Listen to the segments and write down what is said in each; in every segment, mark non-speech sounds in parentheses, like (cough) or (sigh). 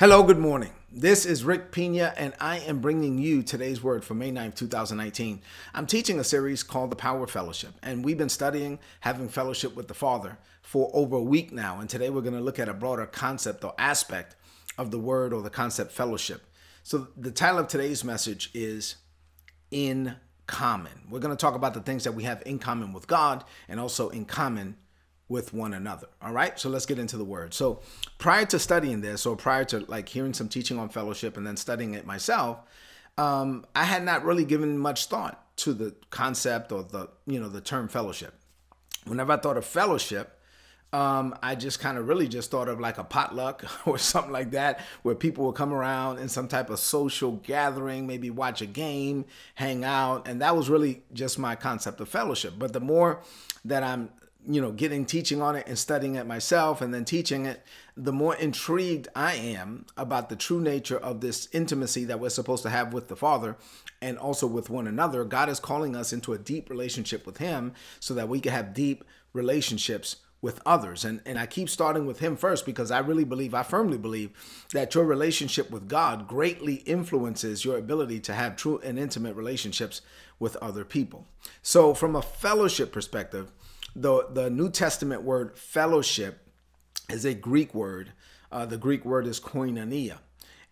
Hello, good morning. This is Rick Pina, and I am bringing you today's word for May 9th, 2019. I'm teaching a series called The Power Fellowship, and we've been studying having fellowship with the Father for over a week now. And today we're going to look at a broader concept or aspect of the word or the concept fellowship. So, the title of today's message is In Common. We're going to talk about the things that we have in common with God and also in common with one another. All right, so let's get into the word. So, prior to studying this, or prior to like hearing some teaching on fellowship and then studying it myself, um, I had not really given much thought to the concept or the you know the term fellowship. Whenever I thought of fellowship, um, I just kind of really just thought of like a potluck (laughs) or something like that, where people would come around in some type of social gathering, maybe watch a game, hang out, and that was really just my concept of fellowship. But the more that I'm you know, getting teaching on it and studying it myself and then teaching it, the more intrigued I am about the true nature of this intimacy that we're supposed to have with the Father and also with one another. God is calling us into a deep relationship with Him so that we can have deep relationships with others. And, and I keep starting with Him first because I really believe, I firmly believe, that your relationship with God greatly influences your ability to have true and intimate relationships with other people. So, from a fellowship perspective, the the New Testament word fellowship is a Greek word. Uh, the Greek word is koinonia,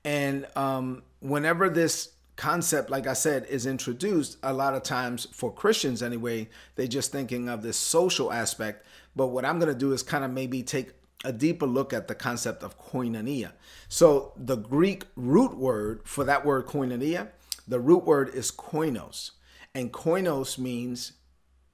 and um, whenever this concept, like I said, is introduced, a lot of times for Christians anyway, they're just thinking of this social aspect. But what I'm going to do is kind of maybe take a deeper look at the concept of koinonia. So the Greek root word for that word koinonia, the root word is koinos, and koinos means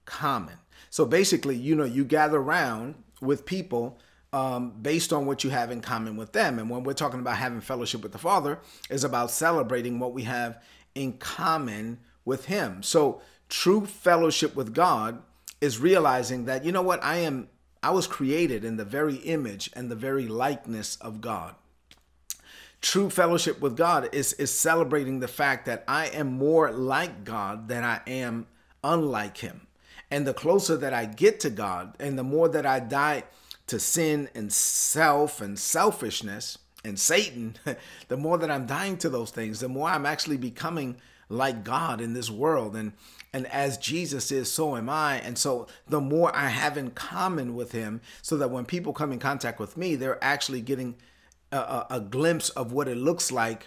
common. So basically, you know, you gather around with people um, based on what you have in common with them. And when we're talking about having fellowship with the Father, is about celebrating what we have in common with Him. So true fellowship with God is realizing that you know what I am. I was created in the very image and the very likeness of God. True fellowship with God is is celebrating the fact that I am more like God than I am unlike Him. And the closer that I get to God and the more that I die to sin and self and selfishness and Satan, (laughs) the more that I'm dying to those things, the more I'm actually becoming like God in this world. And and as Jesus is, so am I. And so the more I have in common with him, so that when people come in contact with me, they're actually getting a, a, a glimpse of what it looks like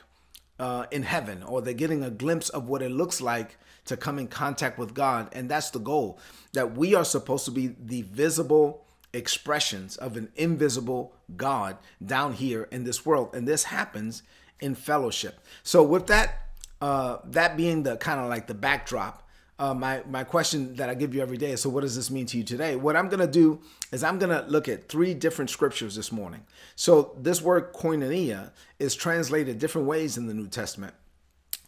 uh, in heaven, or they're getting a glimpse of what it looks like to come in contact with God. And that's the goal that we are supposed to be the visible expressions of an invisible God down here in this world. And this happens in fellowship. So, with that, uh, that being the kind of like the backdrop, uh, my my question that I give you every day is so what does this mean to you today? What I'm gonna do is I'm gonna look at three different scriptures this morning. So this word koinonia is translated different ways in the New Testament.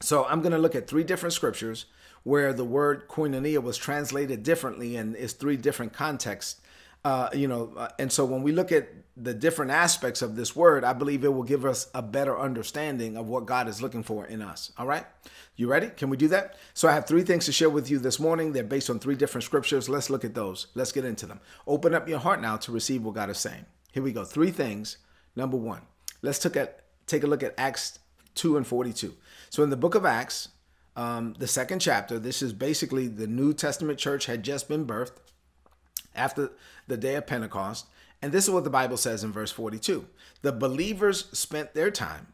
So I'm gonna look at three different scriptures where the word koinonia was translated differently and is three different contexts. Uh, you know, uh, and so when we look at the different aspects of this word, I believe it will give us a better understanding of what God is looking for in us. All right, you ready? Can we do that? So I have three things to share with you this morning. They're based on three different scriptures. Let's look at those. Let's get into them. Open up your heart now to receive what God is saying. Here we go. Three things. Number one, let's take a take a look at Acts two and forty two. So in the book of Acts, um, the second chapter. This is basically the New Testament church had just been birthed after the day of Pentecost. And this is what the Bible says in verse 42. The believers spent their time,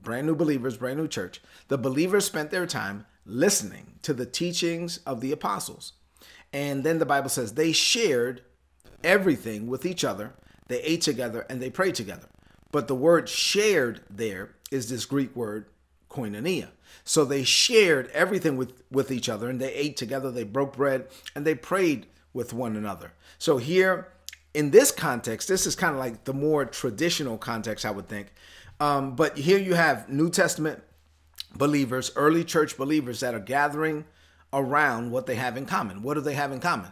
brand new believers, brand new church, the believers spent their time listening to the teachings of the apostles. And then the Bible says they shared everything with each other, they ate together, and they prayed together. But the word shared there is this Greek word koinonia. So they shared everything with, with each other and they ate together, they broke bread, and they prayed with one another. So here, in this context, this is kind of like the more traditional context, I would think. Um, but here you have New Testament believers, early church believers that are gathering around what they have in common. What do they have in common?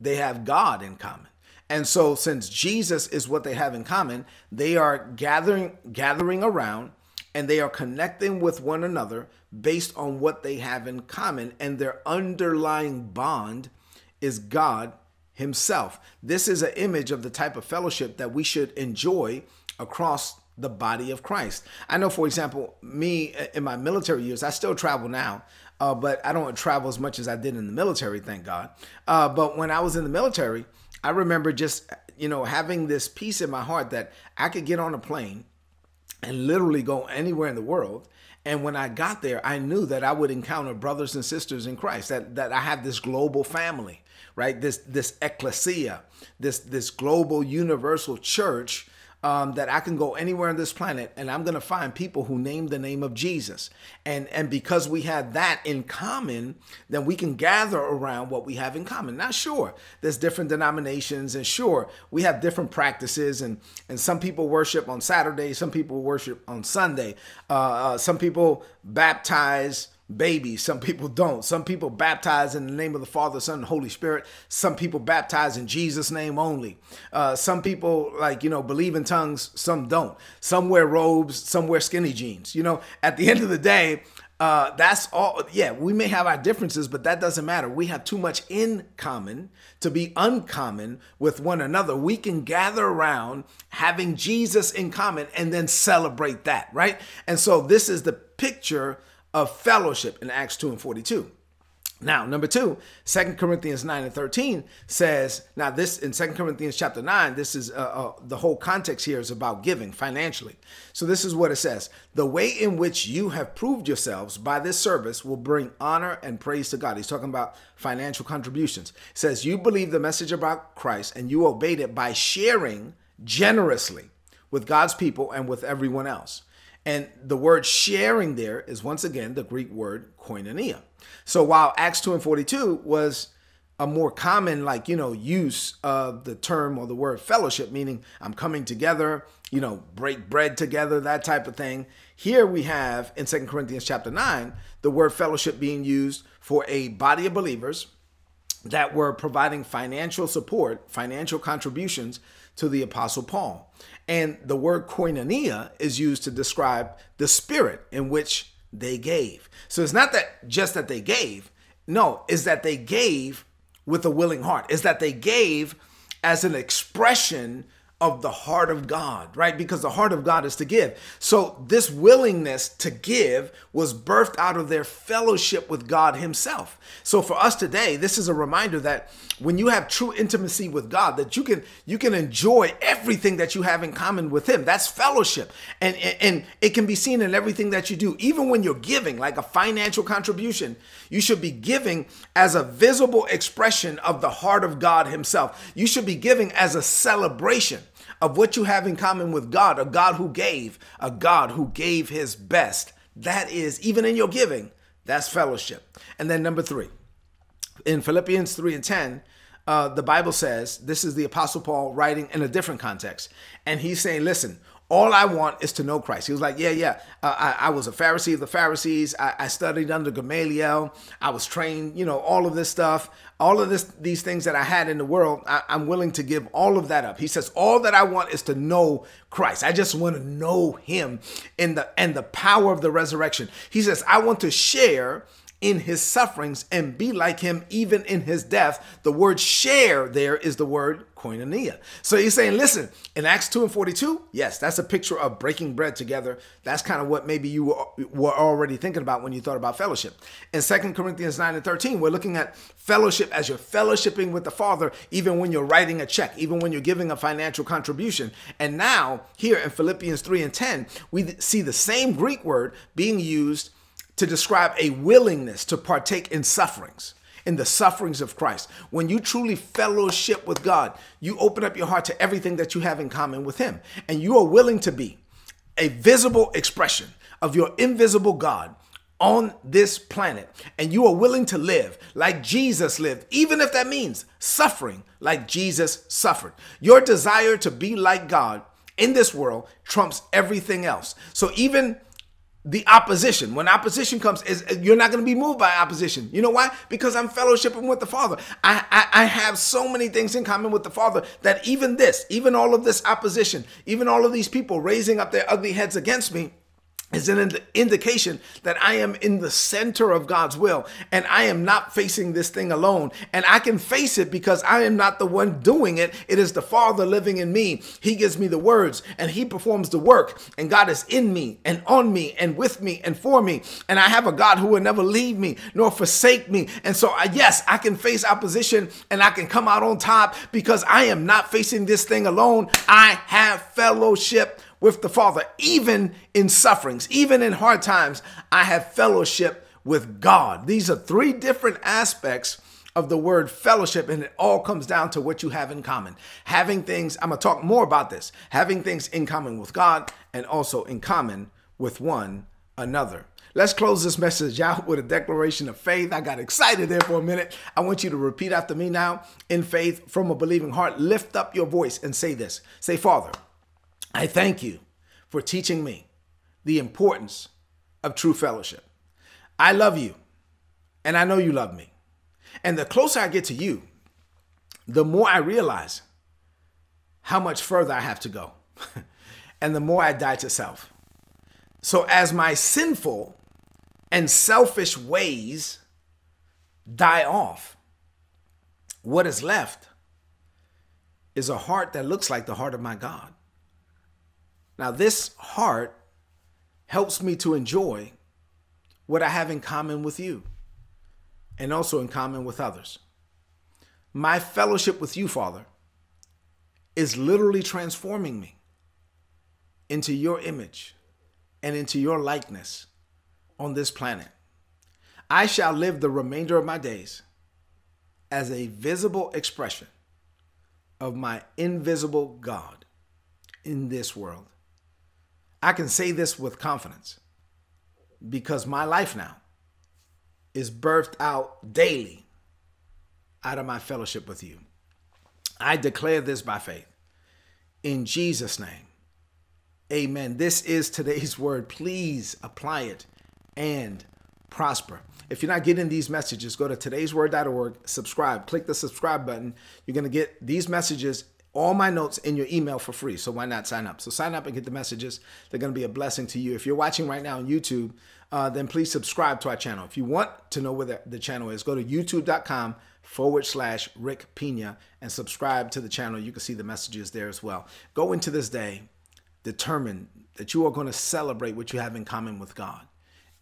They have God in common. And so since Jesus is what they have in common, they are gathering gathering around and they are connecting with one another based on what they have in common and their underlying bond is God himself. This is an image of the type of fellowship that we should enjoy across the body of Christ. I know, for example, me in my military years, I still travel now, uh, but I don't travel as much as I did in the military, thank God. Uh, but when I was in the military, I remember just, you know, having this peace in my heart that I could get on a plane and literally go anywhere in the world. And when I got there, I knew that I would encounter brothers and sisters in Christ, that, that I have this global family, right? This this ecclesia, this this global universal church um, that I can go anywhere on this planet and I'm going to find people who name the name of Jesus. And, and because we have that in common, then we can gather around what we have in common. Now, sure, there's different denominations and sure, we have different practices and, and some people worship on Saturday, some people worship on Sunday. Uh, uh, some people baptize babies. Some people don't. Some people baptize in the name of the Father, Son, and Holy Spirit. Some people baptize in Jesus' name only. Uh, some people, like, you know, believe in tongues. Some don't. Some wear robes. Some wear skinny jeans. You know, at the (laughs) end of the day, uh, that's all. Yeah, we may have our differences, but that doesn't matter. We have too much in common to be uncommon with one another. We can gather around having Jesus in common and then celebrate that, right? And so this is the picture of fellowship in Acts 2 and 42. Now, number two, Second Corinthians 9 and 13 says, now this in Second Corinthians chapter 9, this is uh, uh, the whole context here is about giving financially. So this is what it says The way in which you have proved yourselves by this service will bring honor and praise to God. He's talking about financial contributions. It says, You believe the message about Christ and you obeyed it by sharing generously with God's people and with everyone else. And the word sharing there is once again the Greek word koinonia. So while Acts 2 and 42 was a more common, like, you know, use of the term or the word fellowship, meaning I'm coming together, you know, break bread together, that type of thing. Here we have in Second Corinthians chapter 9, the word fellowship being used for a body of believers that were providing financial support, financial contributions to the Apostle Paul. And the word koinonia is used to describe the spirit in which they gave. So it's not that just that they gave, no, is that they gave with a willing heart, is that they gave as an expression of the heart of God, right? Because the heart of God is to give. So this willingness to give was birthed out of their fellowship with God Himself. So for us today, this is a reminder that when you have true intimacy with God, that you can you can enjoy everything that you have in common with Him. That's fellowship, and and it can be seen in everything that you do. Even when you're giving, like a financial contribution, you should be giving as a visible expression of the heart of God Himself. You should be giving as a celebration of what you have in common with God, a God who gave, a God who gave his best. That is, even in your giving, that's fellowship. And then number three, in Philippians 3 and 10, uh, the Bible says, this is the Apostle Paul writing in a different context. And he's saying, listen, all I want is to know Christ. He was like, yeah, yeah. Uh, I, I, was a Pharisee of the Pharisees. I, I, studied under Gamaliel. I was trained, you know, all of this stuff, all of this, these things that I had in the world. I, I'm willing to give all of that up. He says, all that I want is to know Christ. I just want to know Him in the and the power of the resurrection. He says, I want to share in his sufferings and be like him even in his death. The word share there is the word koinonia. So he's saying, listen, in Acts 2 and 42, yes, that's a picture of breaking bread together. That's kind of what maybe you were already thinking about when you thought about fellowship. In Second Corinthians 9 and 13, we're looking at fellowship as you're fellowshipping with the Father, even when you're writing a check, even when you're giving a financial contribution. And now, here in Philippians 3 and 10, we see the same Greek word being used to describe a willingness to partake in sufferings, in the sufferings of Christ. When you truly fellowship with God, you open up your heart to everything that you have in common with Him, and you are willing to be a visible expression of your invisible God on this planet and you are willing to live like Jesus lived, even if that means suffering like Jesus suffered. Your desire to be like God in this world trumps everything else. So even the opposition. When opposition comes, is you're not going to be moved by opposition. You know why? Because I'm fellowshipping with the Father. I, I, I have so many things in common with the Father that even this, even all of this opposition, even all of these people raising up their ugly heads against me, is an indication that I am in the center of God's will and I am not facing this thing alone. And I can face it because I am not the one doing it. It is the Father living in me. He gives me the words and He performs the work. And God is in me and on me and with me and for me. And I have a God who will never leave me nor forsake me. And so, yes, I can face opposition and I can come out on top because I am not facing this thing alone. I have fellowship with the Father, even in sufferings, even in hard times. I have fellowship with God. These are three different aspects of the word fellowship, and it all comes down to what you have in common. Having things, I'm gonna talk more about this, having things in common with God and also in common with one another. Let's close this message out with a declaration of faith. I got excited there for a minute. I want you to repeat after me now in faith from a believing heart. Lift up your voice and say this Say, Father, I thank you for teaching me the importance of true fellowship. I love you, and I know you love me. And the closer I get to you, the more I realize how much further I have to go, (laughs) and the more I die to self. So, as my sinful and selfish ways die off, what is left is a heart that looks like the heart of my God. Now, this heart helps me to enjoy what I have in common with you and also in common with others. My fellowship with you, Father, is literally transforming me into your image and into your likeness on this planet. I shall live the remainder of my days as a visible expression of my invisible God in this world. I can say this with confidence because my life now is birthed out daily out of my fellowship with you. I declare this by faith. In Jesus' name, amen. This is today's word. Please apply it and prosper. If you're not getting these messages, go to today'sword.org, subscribe, click the subscribe button. You're going to get these messages all my notes in your email for free. So why not sign up? So sign up and get the messages. They're going to be a blessing to you. If you're watching right now on YouTube, uh, then please subscribe to our channel. If you want to know where the, the channel is, go to youtube.com forward slash Rick Pina and subscribe to the channel. You can see the messages there as well. Go into this day determined that you are going to celebrate what you have in common with God.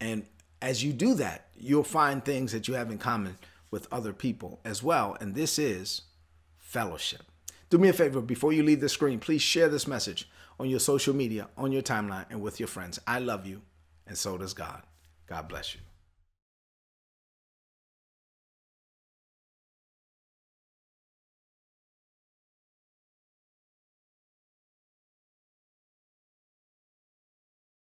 And as you do that, you'll find things that you have in common with other people as well. And this is fellowship. Do me a favor before you leave the screen, please share this message on your social media, on your timeline, and with your friends. I love you, and so does God. God bless you.